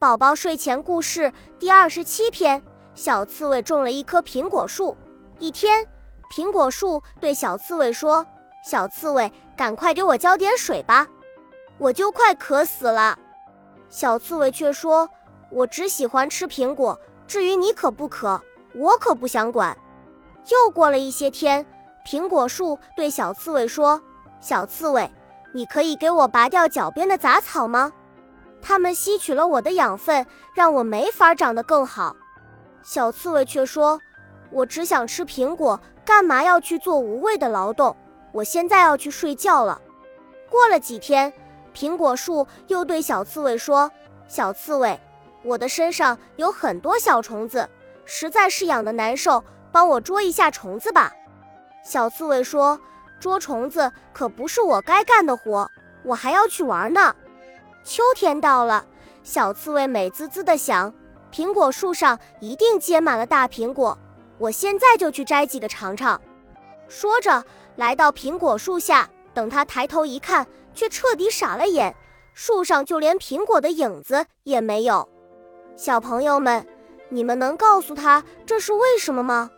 宝宝睡前故事第二十七篇：小刺猬种了一棵苹果树。一天，苹果树对小刺猬说：“小刺猬，赶快给我浇点水吧，我就快渴死了。”小刺猬却说：“我只喜欢吃苹果，至于你渴不渴，我可不想管。”又过了一些天，苹果树对小刺猬说：“小刺猬，你可以给我拔掉脚边的杂草吗？”它们吸取了我的养分，让我没法长得更好。小刺猬却说：“我只想吃苹果，干嘛要去做无谓的劳动？我现在要去睡觉了。”过了几天，苹果树又对小刺猬说：“小刺猬，我的身上有很多小虫子，实在是痒得难受，帮我捉一下虫子吧。”小刺猬说：“捉虫子可不是我该干的活，我还要去玩呢。”秋天到了，小刺猬美滋滋地想：苹果树上一定结满了大苹果，我现在就去摘几个尝尝。说着，来到苹果树下，等他抬头一看，却彻底傻了眼，树上就连苹果的影子也没有。小朋友们，你们能告诉他这是为什么吗？